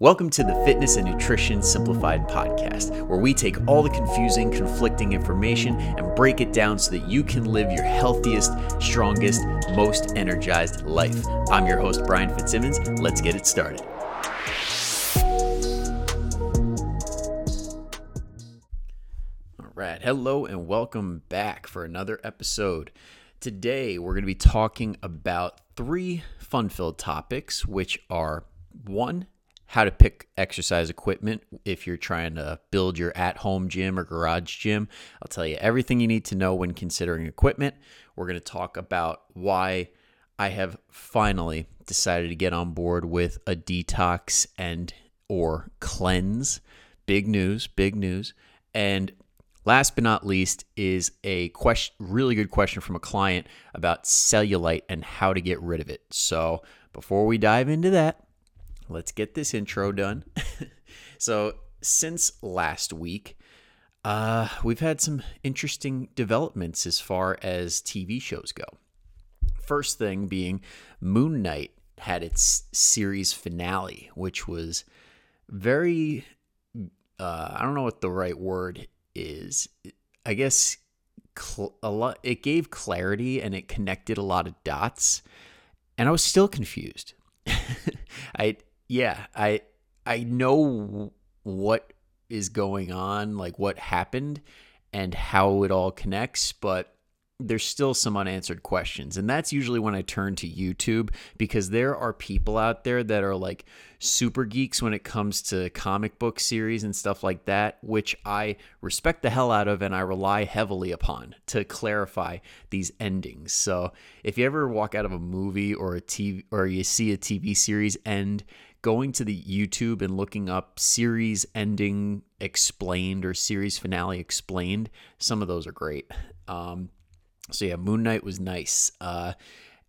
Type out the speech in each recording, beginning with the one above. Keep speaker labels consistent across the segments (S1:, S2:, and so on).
S1: Welcome to the Fitness and Nutrition Simplified podcast, where we take all the confusing, conflicting information and break it down so that you can live your healthiest, strongest, most energized life. I'm your host, Brian Fitzsimmons. Let's get it started. All right. Hello, and welcome back for another episode. Today, we're going to be talking about three fun filled topics, which are one, how to pick exercise equipment if you're trying to build your at home gym or garage gym. I'll tell you everything you need to know when considering equipment. We're going to talk about why I have finally decided to get on board with a detox and or cleanse. Big news, big news. And last but not least is a question really good question from a client about cellulite and how to get rid of it. So, before we dive into that, let's get this intro done. so, since last week, uh, we've had some interesting developments as far as TV shows go. First thing being Moon Knight had its series finale, which was very, uh, I don't know what the right word is. I guess cl- a lot, it gave clarity and it connected a lot of dots. And I was still confused. I yeah, I I know what is going on, like what happened and how it all connects, but there's still some unanswered questions. And that's usually when I turn to YouTube because there are people out there that are like super geeks when it comes to comic book series and stuff like that, which I respect the hell out of and I rely heavily upon to clarify these endings. So if you ever walk out of a movie or a TV or you see a TV series end, going to the YouTube and looking up series ending explained or series finale explained, some of those are great. Um, so yeah, Moon Knight was nice. Uh,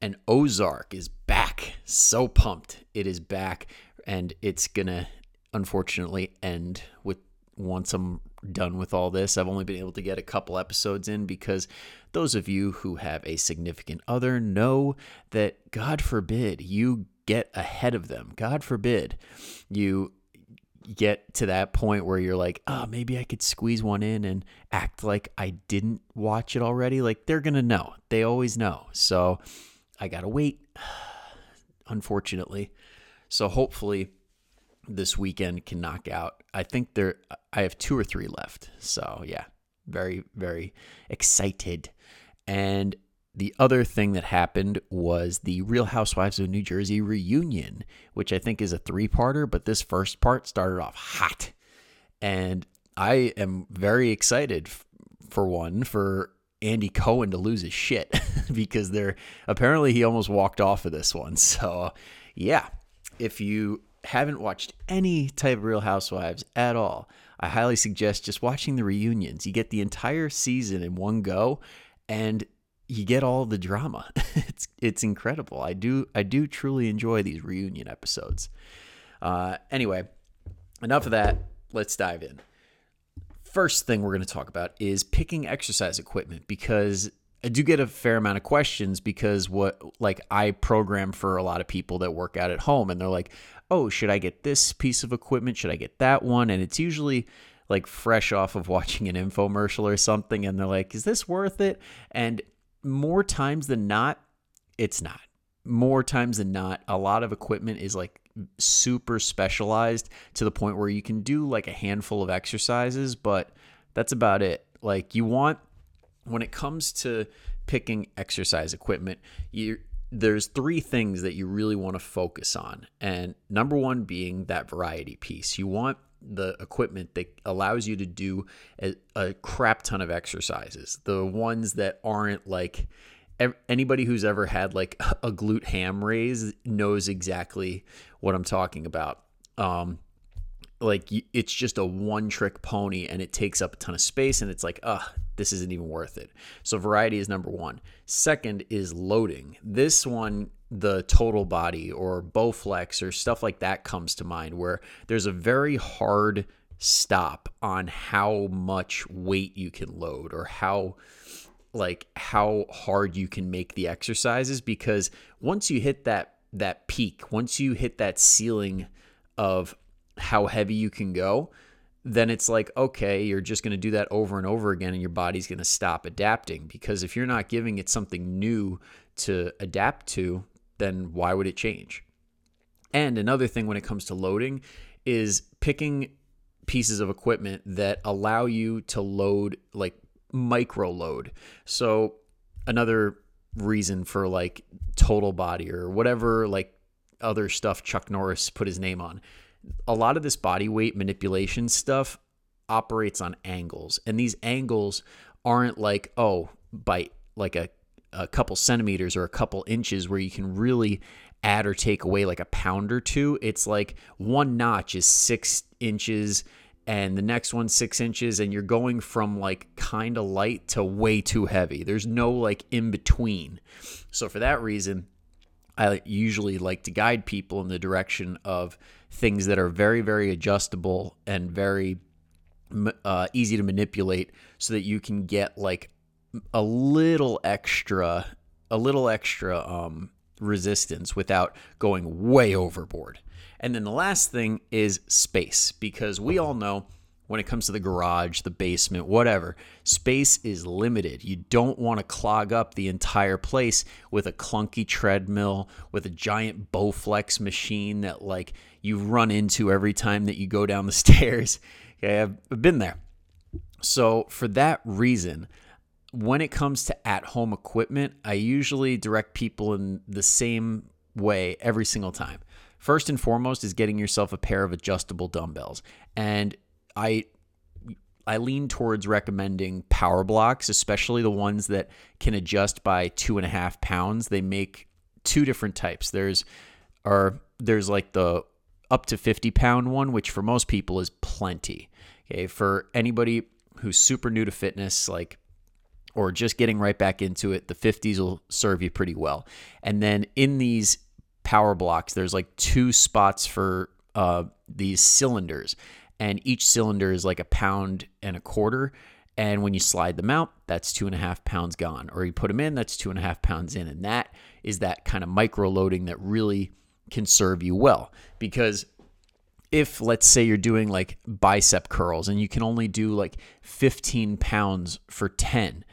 S1: and Ozark is back. So pumped. It is back. And it's gonna unfortunately end with once I'm done with all this. I've only been able to get a couple episodes in because those of you who have a significant other know that God forbid you get ahead of them. God forbid you get to that point where you're like, oh, maybe I could squeeze one in and act like I didn't watch it already. Like they're going to know. They always know. So I got to wait, unfortunately. So hopefully this weekend can knock out. I think there, I have two or three left. So yeah, very, very excited. And the other thing that happened was the Real Housewives of New Jersey reunion, which I think is a three parter, but this first part started off hot. And I am very excited for one for Andy Cohen to lose his shit because they're apparently he almost walked off of this one. So, yeah, if you haven't watched any type of Real Housewives at all, I highly suggest just watching the reunions. You get the entire season in one go and you get all the drama. it's it's incredible. I do I do truly enjoy these reunion episodes. Uh, anyway, enough of that. Let's dive in. First thing we're going to talk about is picking exercise equipment because I do get a fair amount of questions because what like I program for a lot of people that work out at home and they're like, "Oh, should I get this piece of equipment? Should I get that one?" And it's usually like fresh off of watching an infomercial or something and they're like, "Is this worth it?" And more times than not, it's not. More times than not, a lot of equipment is like super specialized to the point where you can do like a handful of exercises, but that's about it. Like you want when it comes to picking exercise equipment, you there's three things that you really want to focus on. And number one being that variety piece. You want the equipment that allows you to do a, a crap ton of exercises. The ones that aren't like anybody who's ever had like a glute ham raise knows exactly what I'm talking about. Um, like it's just a one trick pony and it takes up a ton of space and it's like, ugh, this isn't even worth it. So variety is number one. Second is loading. This one the total body or Bowflex or stuff like that comes to mind where there's a very hard stop on how much weight you can load or how like how hard you can make the exercises because once you hit that that peak once you hit that ceiling of how heavy you can go, then it's like, okay, you're just going to do that over and over again and your body's going to stop adapting. Because if you're not giving it something new to adapt to, then why would it change? And another thing when it comes to loading is picking pieces of equipment that allow you to load like micro load. So another reason for like total body or whatever like other stuff Chuck Norris put his name on. A lot of this body weight manipulation stuff operates on angles. And these angles aren't like, oh, by like a, a couple centimeters or a couple inches where you can really add or take away like a pound or two. It's like one notch is six inches and the next one six inches, and you're going from like kind of light to way too heavy. There's no like in between. So, for that reason, I usually like to guide people in the direction of things that are very, very adjustable and very uh, easy to manipulate so that you can get like a little extra, a little extra um, resistance without going way overboard. And then the last thing is space, because we all know when it comes to the garage, the basement, whatever, space is limited. You don't want to clog up the entire place with a clunky treadmill, with a giant Bowflex machine that like you run into every time that you go down the stairs. Okay, I've been there. So for that reason, when it comes to at-home equipment, I usually direct people in the same way every single time. First and foremost is getting yourself a pair of adjustable dumbbells. And I I lean towards recommending Powerblocks, especially the ones that can adjust by two and a half pounds. They make two different types. There's are there's like the up to 50 pound one, which for most people is plenty. Okay. For anybody who's super new to fitness, like or just getting right back into it, the 50s will serve you pretty well. And then in these Powerblocks, there's like two spots for uh, these cylinders, and each cylinder is like a pound and a quarter. And when you slide them out, that's two and a half pounds gone. Or you put them in, that's two and a half pounds in. And that is that kind of micro loading that really can serve you well. Because if, let's say, you're doing like bicep curls and you can only do like 15 pounds for 10,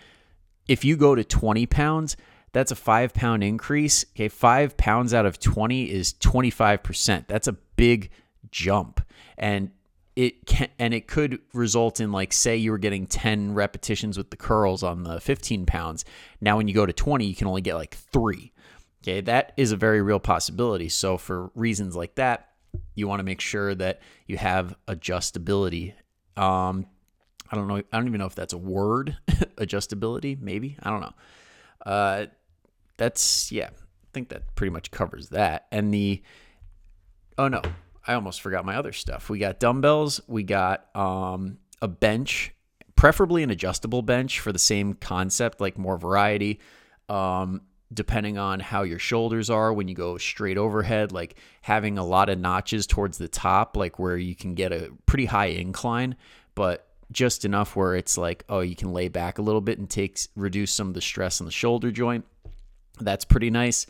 S1: if you go to 20 pounds, that's a five pound increase. Okay, five pounds out of 20 is 25%. That's a big jump. And it can and it could result in like say you were getting 10 repetitions with the curls on the 15 pounds now when you go to 20 you can only get like three okay that is a very real possibility so for reasons like that you want to make sure that you have adjustability um i don't know i don't even know if that's a word adjustability maybe i don't know uh that's yeah, I think that pretty much covers that. And the oh no, I almost forgot my other stuff. We got dumbbells, we got um, a bench, preferably an adjustable bench for the same concept, like more variety. Um, depending on how your shoulders are when you go straight overhead, like having a lot of notches towards the top, like where you can get a pretty high incline, but just enough where it's like, oh, you can lay back a little bit and take reduce some of the stress on the shoulder joint. That's pretty nice.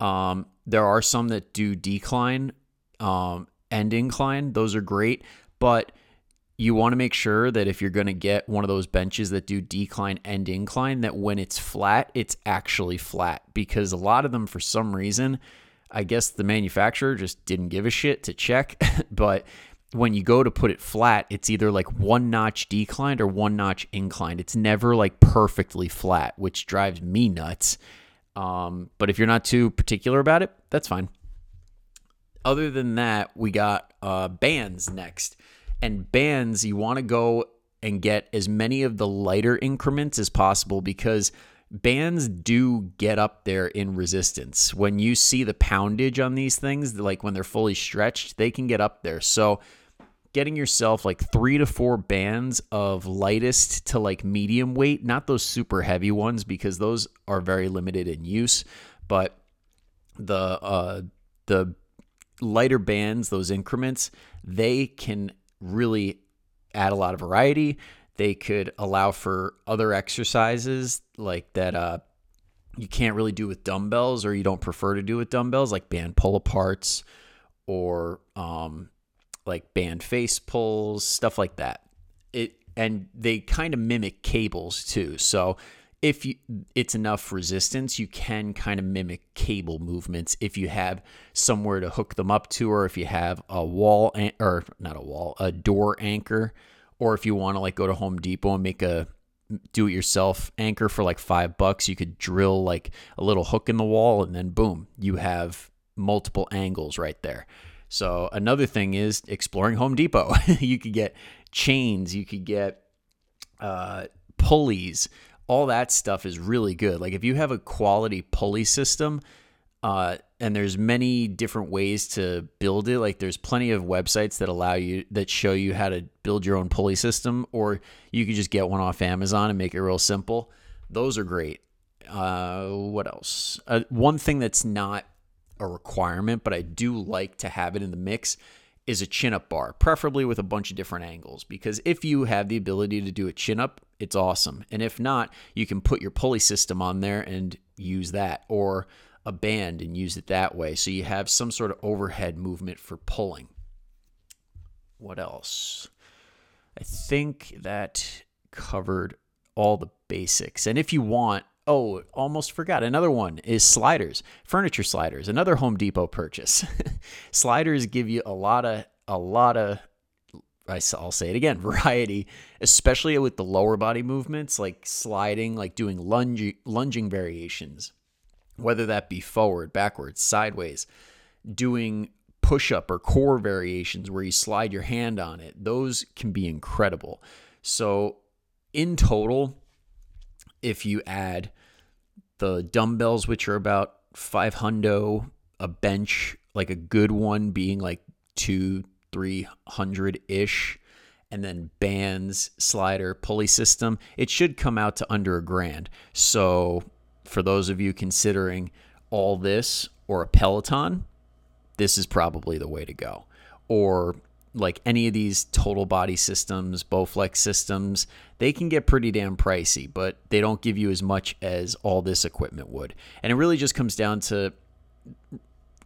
S1: Um, there are some that do decline um, and incline. Those are great, but you want to make sure that if you're going to get one of those benches that do decline and incline, that when it's flat, it's actually flat because a lot of them, for some reason, I guess the manufacturer just didn't give a shit to check. but when you go to put it flat, it's either like one notch declined or one notch inclined. It's never like perfectly flat, which drives me nuts um, but if you're not too particular about it, that's fine. Other than that, we got uh, bands next. And bands, you want to go and get as many of the lighter increments as possible because bands do get up there in resistance. When you see the poundage on these things, like when they're fully stretched, they can get up there. So getting yourself like three to four bands of lightest to like medium weight, not those super heavy ones because those are very limited in use, but the uh, the lighter bands, those increments, they can really add a lot of variety. They could allow for other exercises like that uh, you can't really do with dumbbells or you don't prefer to do with dumbbells, like band pull aparts or um, like band face pulls, stuff like that. It and they kind of mimic cables too. So if you, it's enough resistance, you can kind of mimic cable movements if you have somewhere to hook them up to, or if you have a wall an- or not a wall, a door anchor, or if you want to like go to Home Depot and make a do-it-yourself anchor for like five bucks, you could drill like a little hook in the wall, and then boom, you have multiple angles right there. So another thing is exploring Home Depot. you could get chains, you could get uh, pulleys all that stuff is really good. Like if you have a quality pulley system, uh, and there's many different ways to build it. Like there's plenty of websites that allow you that show you how to build your own pulley system, or you could just get one off Amazon and make it real simple. Those are great. Uh, what else? Uh, one thing that's not a requirement, but I do like to have it in the mix is a chin up bar, preferably with a bunch of different angles. Because if you have the ability to do a chin up, it's awesome. And if not, you can put your pulley system on there and use that, or a band and use it that way. So you have some sort of overhead movement for pulling. What else? I think that covered all the basics. And if you want, Oh, almost forgot. Another one is sliders, furniture sliders. Another Home Depot purchase. sliders give you a lot of a lot of I'll say it again, variety, especially with the lower body movements like sliding, like doing lunge, lunging variations, whether that be forward, backwards, sideways, doing push up or core variations where you slide your hand on it. Those can be incredible. So, in total, if you add the dumbbells, which are about five hundo, a bench, like a good one being like two, three hundred ish, and then bands, slider, pulley system, it should come out to under a grand. So for those of you considering all this or a Peloton, this is probably the way to go. Or like any of these total body systems, Bowflex systems, they can get pretty damn pricey, but they don't give you as much as all this equipment would. And it really just comes down to,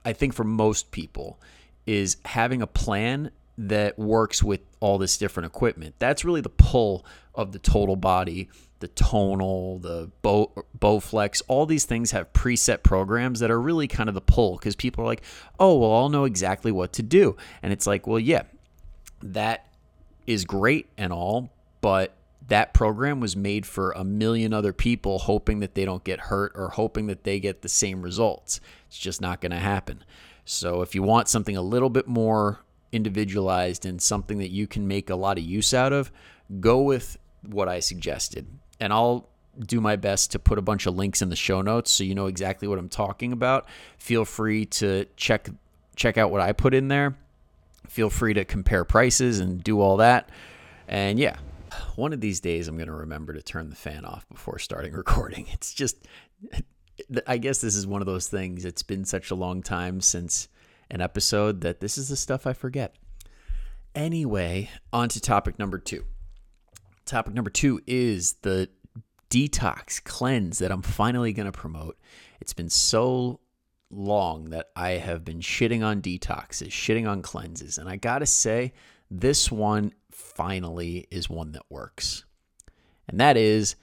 S1: I think for most people, is having a plan that works with all this different equipment. That's really the pull of the total body, the tonal, the bow, Bowflex. All these things have preset programs that are really kind of the pull because people are like, oh, well, I'll know exactly what to do. And it's like, well, yeah, that is great and all, but that program was made for a million other people hoping that they don't get hurt or hoping that they get the same results. It's just not going to happen. So if you want something a little bit more individualized and something that you can make a lot of use out of, go with what I suggested. And I'll do my best to put a bunch of links in the show notes so you know exactly what I'm talking about. Feel free to check check out what I put in there. Feel free to compare prices and do all that. And yeah, one of these days I'm going to remember to turn the fan off before starting recording. It's just I guess this is one of those things. It's been such a long time since an episode that this is the stuff I forget. Anyway, on to topic number two. Topic number two is the detox cleanse that I'm finally going to promote. It's been so long that I have been shitting on detoxes, shitting on cleanses. And I got to say, this one finally is one that works. And that is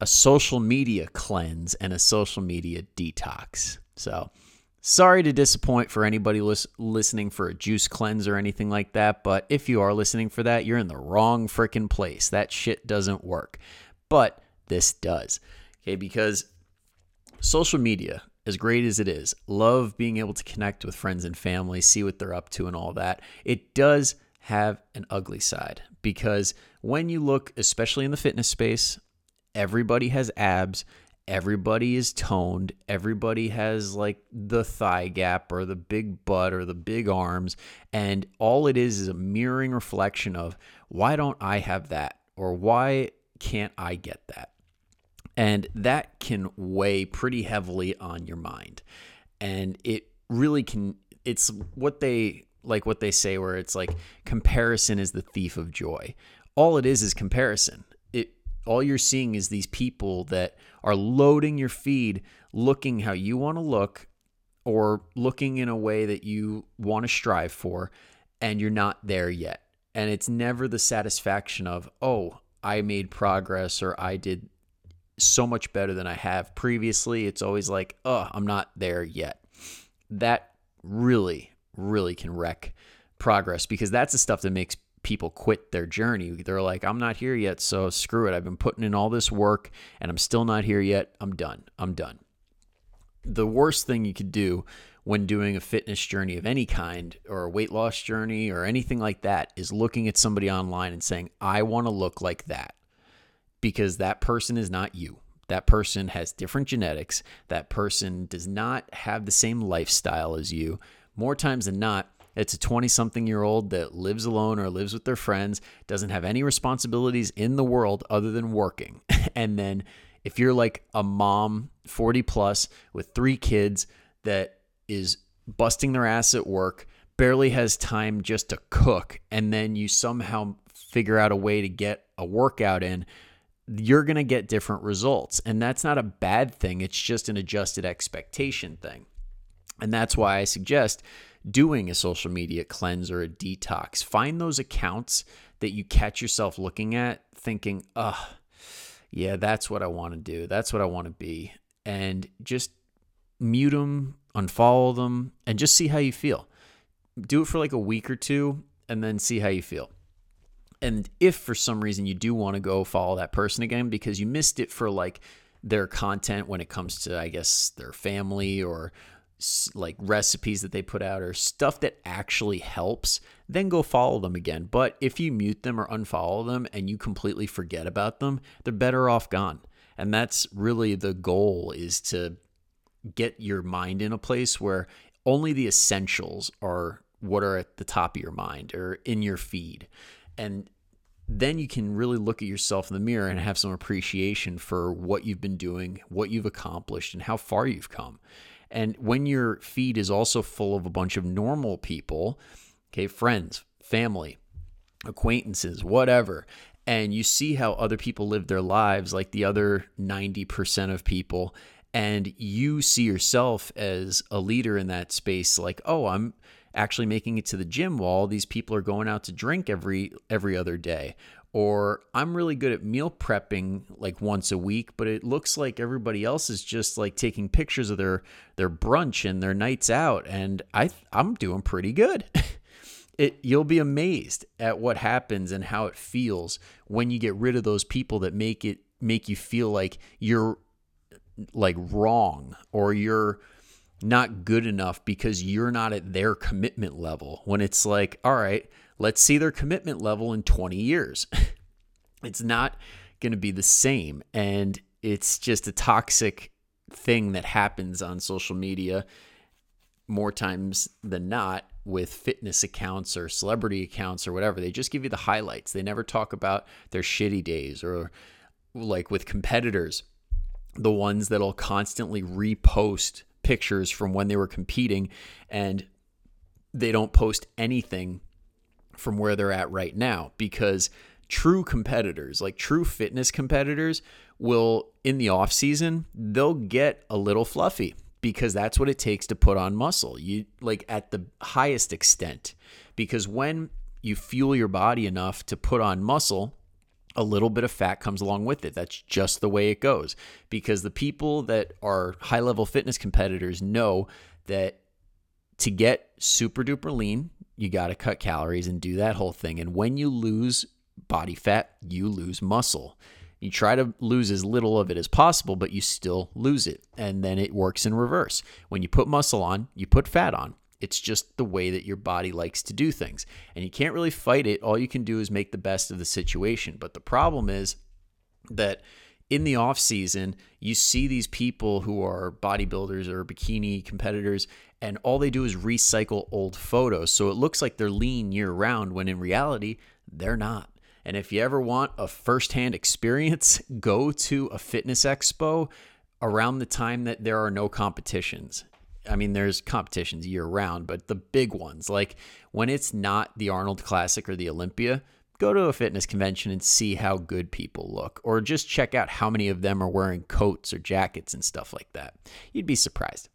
S1: a social media cleanse and a social media detox. So, sorry to disappoint for anybody lis- listening for a juice cleanse or anything like that, but if you are listening for that, you're in the wrong freaking place. That shit doesn't work. But this does. Okay, because social media, as great as it is, love being able to connect with friends and family, see what they're up to and all that. It does have an ugly side because when you look, especially in the fitness space, everybody has abs, everybody is toned, everybody has like the thigh gap or the big butt or the big arms. And all it is is a mirroring reflection of why don't I have that? Or why can't I get that? And that can weigh pretty heavily on your mind. And it really can, it's what they like what they say where it's like comparison is the thief of joy. All it is is comparison. It all you're seeing is these people that are loading your feed looking how you want to look or looking in a way that you want to strive for and you're not there yet. And it's never the satisfaction of, oh, I made progress or I did so much better than I have previously. It's always like, oh, I'm not there yet. That really, really can wreck progress because that's the stuff that makes people quit their journey. They're like, I'm not here yet, so screw it. I've been putting in all this work and I'm still not here yet. I'm done. I'm done. The worst thing you could do when doing a fitness journey of any kind or a weight loss journey or anything like that is looking at somebody online and saying, I want to look like that because that person is not you. That person has different genetics. That person does not have the same lifestyle as you. More times than not, it's a 20 something year old that lives alone or lives with their friends, doesn't have any responsibilities in the world other than working. and then if you're like a mom, 40 plus, with three kids that is busting their ass at work, barely has time just to cook, and then you somehow figure out a way to get a workout in, you're going to get different results. And that's not a bad thing, it's just an adjusted expectation thing. And that's why I suggest doing a social media cleanse or a detox. Find those accounts that you catch yourself looking at thinking, ugh, yeah, that's what I want to do. That's what I want to be. And just mute them, unfollow them, and just see how you feel. Do it for like a week or two and then see how you feel. And if for some reason you do want to go follow that person again because you missed it for like their content when it comes to, I guess, their family or like recipes that they put out or stuff that actually helps, then go follow them again. But if you mute them or unfollow them and you completely forget about them, they're better off gone. And that's really the goal is to get your mind in a place where only the essentials are what are at the top of your mind or in your feed. And then you can really look at yourself in the mirror and have some appreciation for what you've been doing, what you've accomplished, and how far you've come. And when your feed is also full of a bunch of normal people, okay, friends, family, acquaintances, whatever, and you see how other people live their lives like the other 90% of people, and you see yourself as a leader in that space, like, oh, I'm actually making it to the gym while these people are going out to drink every every other day or I'm really good at meal prepping like once a week, but it looks like everybody else is just like taking pictures of their their brunch and their nights out and I I'm doing pretty good. it you'll be amazed at what happens and how it feels when you get rid of those people that make it make you feel like you're like wrong or you're not good enough because you're not at their commitment level when it's like all right Let's see their commitment level in 20 years. it's not going to be the same. And it's just a toxic thing that happens on social media more times than not with fitness accounts or celebrity accounts or whatever. They just give you the highlights. They never talk about their shitty days or like with competitors, the ones that'll constantly repost pictures from when they were competing and they don't post anything from where they're at right now because true competitors, like true fitness competitors, will in the off season, they'll get a little fluffy because that's what it takes to put on muscle. You like at the highest extent because when you fuel your body enough to put on muscle, a little bit of fat comes along with it. That's just the way it goes. Because the people that are high level fitness competitors know that to get super duper lean, you got to cut calories and do that whole thing. And when you lose body fat, you lose muscle. You try to lose as little of it as possible, but you still lose it. And then it works in reverse. When you put muscle on, you put fat on. It's just the way that your body likes to do things. And you can't really fight it. All you can do is make the best of the situation. But the problem is that in the off season, you see these people who are bodybuilders or bikini competitors, and all they do is recycle old photos. So it looks like they're lean year round when in reality, they're not. And if you ever want a firsthand experience, go to a fitness expo around the time that there are no competitions. I mean, there's competitions year round, but the big ones, like when it's not the Arnold Classic or the Olympia, go to a fitness convention and see how good people look, or just check out how many of them are wearing coats or jackets and stuff like that. You'd be surprised.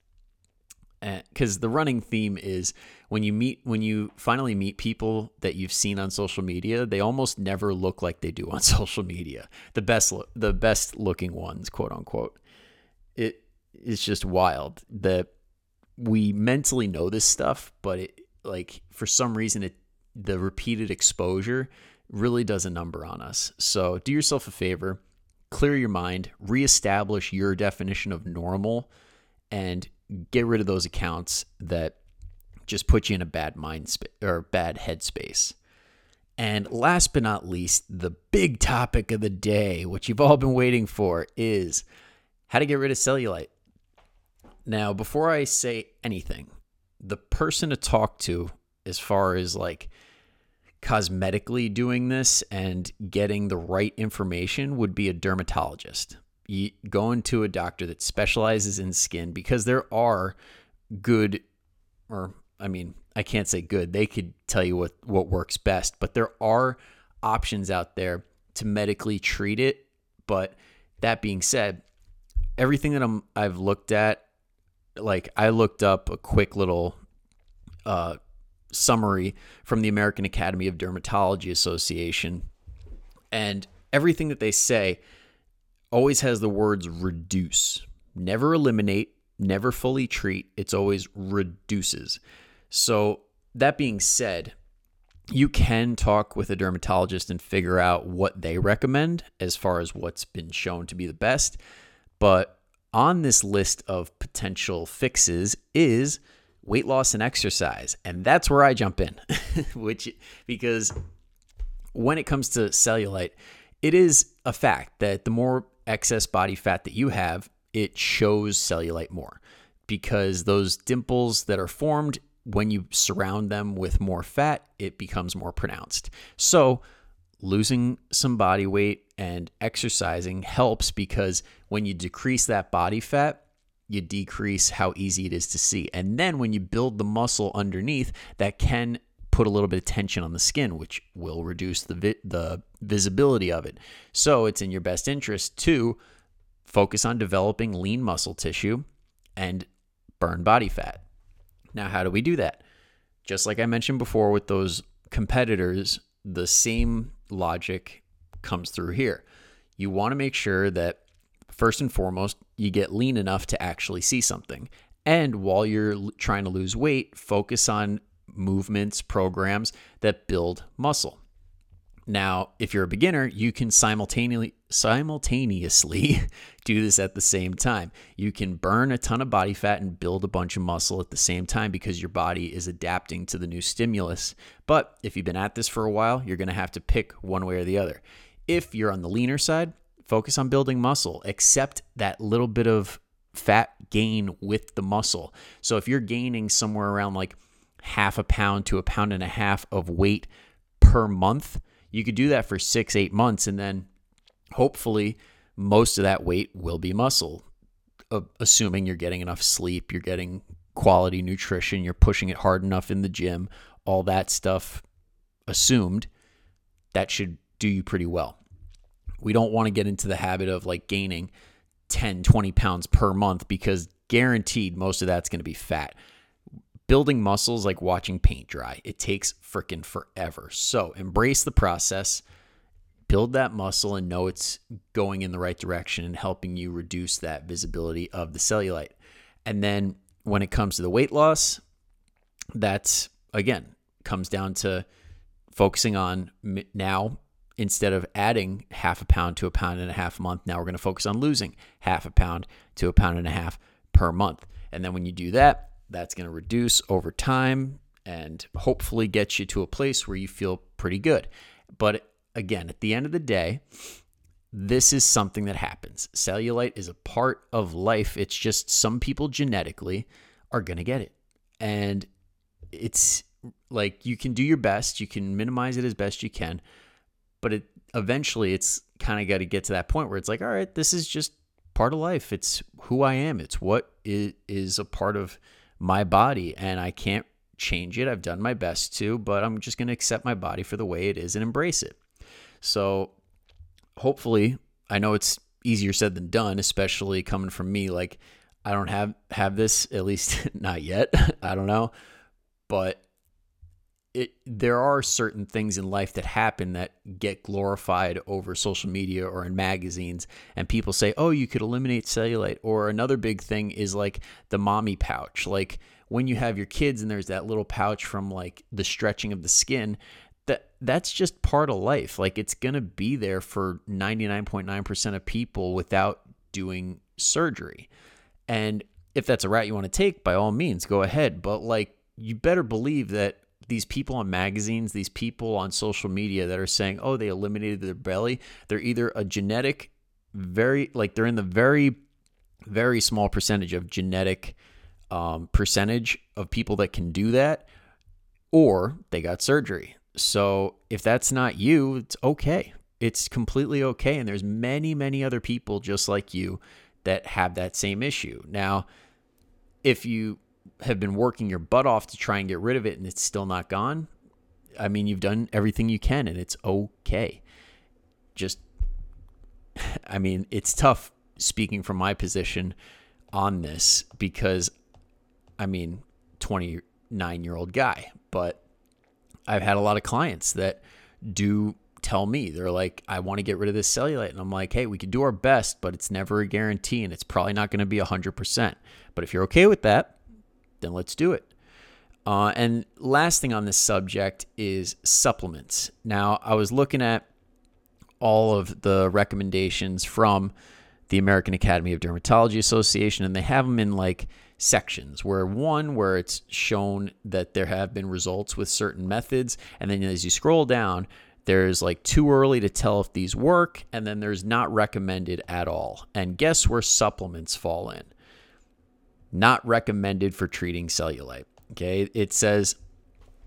S1: Eh, because the running theme is when you meet when you finally meet people that you've seen on social media they almost never look like they do on social media the best the best looking ones quote unquote it it's just wild that we mentally know this stuff but it like for some reason it the repeated exposure really does a number on us so do yourself a favor clear your mind reestablish your definition of normal and get rid of those accounts that just put you in a bad mind sp- or bad headspace. And last but not least, the big topic of the day, which you've all been waiting for, is how to get rid of cellulite. Now, before I say anything, the person to talk to as far as like cosmetically doing this and getting the right information would be a dermatologist you go into a doctor that specializes in skin because there are good or I mean, I can't say good. They could tell you what what works best, but there are options out there to medically treat it. But that being said, everything that I'm I've looked at like I looked up a quick little uh, summary from the American Academy of Dermatology Association and everything that they say always has the words reduce. Never eliminate, never fully treat. It's always reduces. So, that being said, you can talk with a dermatologist and figure out what they recommend as far as what's been shown to be the best. But on this list of potential fixes is weight loss and exercise. And that's where I jump in, which because when it comes to cellulite, it is a fact that the more excess body fat that you have, it shows cellulite more because those dimples that are formed when you surround them with more fat, it becomes more pronounced. So, losing some body weight and exercising helps because when you decrease that body fat, you decrease how easy it is to see. And then when you build the muscle underneath, that can put a little bit of tension on the skin, which will reduce the vi- the visibility of it. So it's in your best interest to focus on developing lean muscle tissue and burn body fat. Now, how do we do that? Just like I mentioned before with those competitors, the same logic comes through here. You want to make sure that first and foremost, you get lean enough to actually see something. And while you're trying to lose weight, focus on movements, programs that build muscle. Now, if you're a beginner, you can simultaneously simultaneously do this at the same time. You can burn a ton of body fat and build a bunch of muscle at the same time because your body is adapting to the new stimulus. But if you've been at this for a while, you're going to have to pick one way or the other. If you're on the leaner side, focus on building muscle, accept that little bit of fat gain with the muscle. So if you're gaining somewhere around like half a pound to a pound and a half of weight per month. You could do that for six, eight months, and then hopefully most of that weight will be muscle, uh, assuming you're getting enough sleep, you're getting quality nutrition, you're pushing it hard enough in the gym, all that stuff assumed, that should do you pretty well. We don't want to get into the habit of like gaining 10, 20 pounds per month because guaranteed most of that's going to be fat building muscles like watching paint dry. It takes freaking forever. So embrace the process, build that muscle, and know it's going in the right direction and helping you reduce that visibility of the cellulite. And then when it comes to the weight loss, that's again comes down to focusing on now instead of adding half a pound to a pound and a half a month, now we're going to focus on losing half a pound to a pound and a half per month. And then when you do that, that's going to reduce over time and hopefully get you to a place where you feel pretty good. But again, at the end of the day, this is something that happens. Cellulite is a part of life. It's just some people genetically are going to get it. And it's like you can do your best, you can minimize it as best you can, but it eventually it's kind of got to get to that point where it's like, all right, this is just part of life. It's who I am. It's what is a part of my body and I can't change it. I've done my best to, but I'm just going to accept my body for the way it is and embrace it. So hopefully, I know it's easier said than done, especially coming from me. Like, I don't have have this at least not yet. I don't know, but it there are certain things in life that happen that get glorified over social media or in magazines and people say, "Oh, you could eliminate cellulite." Or another big thing is like the mommy pouch. Like when you have your kids and there's that little pouch from like the stretching of the skin, that that's just part of life. Like it's going to be there for 99.9% of people without doing surgery. And if that's a route you want to take, by all means, go ahead. But like, you better believe that these people on magazines, these people on social media that are saying, oh, they eliminated their belly, they're either a genetic, very, like, they're in the very, very small percentage of genetic um, percentage of people that can do that, or they got surgery. So if that's not you, it's okay. It's completely okay. And there's many, many other people just like you that have that same issue. Now, if you have been working your butt off to try and get rid of it and it's still not gone, I mean, you've done everything you can and it's okay. Just, I mean, it's tough speaking from my position on this because, I mean, 29 year old guy, but I've had a lot of clients that do tell me they're like i want to get rid of this cellulite and i'm like hey we can do our best but it's never a guarantee and it's probably not going to be 100% but if you're okay with that then let's do it uh, and last thing on this subject is supplements now i was looking at all of the recommendations from the american academy of dermatology association and they have them in like sections where one where it's shown that there have been results with certain methods and then as you scroll down there's like too early to tell if these work, and then there's not recommended at all. And guess where supplements fall in? Not recommended for treating cellulite. Okay, it says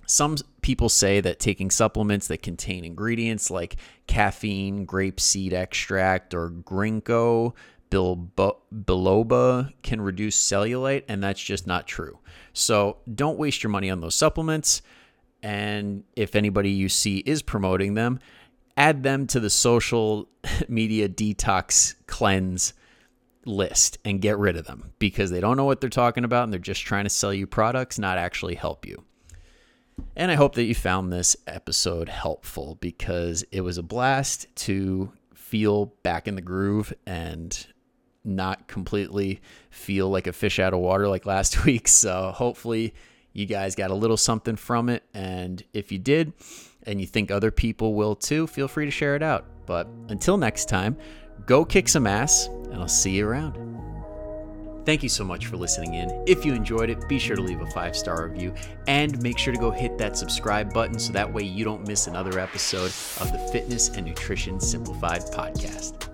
S1: some people say that taking supplements that contain ingredients like caffeine, grape seed extract, or ginkgo biloba can reduce cellulite, and that's just not true. So don't waste your money on those supplements. And if anybody you see is promoting them, add them to the social media detox cleanse list and get rid of them because they don't know what they're talking about and they're just trying to sell you products, not actually help you. And I hope that you found this episode helpful because it was a blast to feel back in the groove and not completely feel like a fish out of water like last week. So hopefully you guys got a little something from it. And if you did, and you think other people will too, feel free to share it out. But until next time, go kick some ass, and I'll see you around. Thank you so much for listening in. If you enjoyed it, be sure to leave a five star review and make sure to go hit that subscribe button so that way you don't miss another episode of the Fitness and Nutrition Simplified podcast.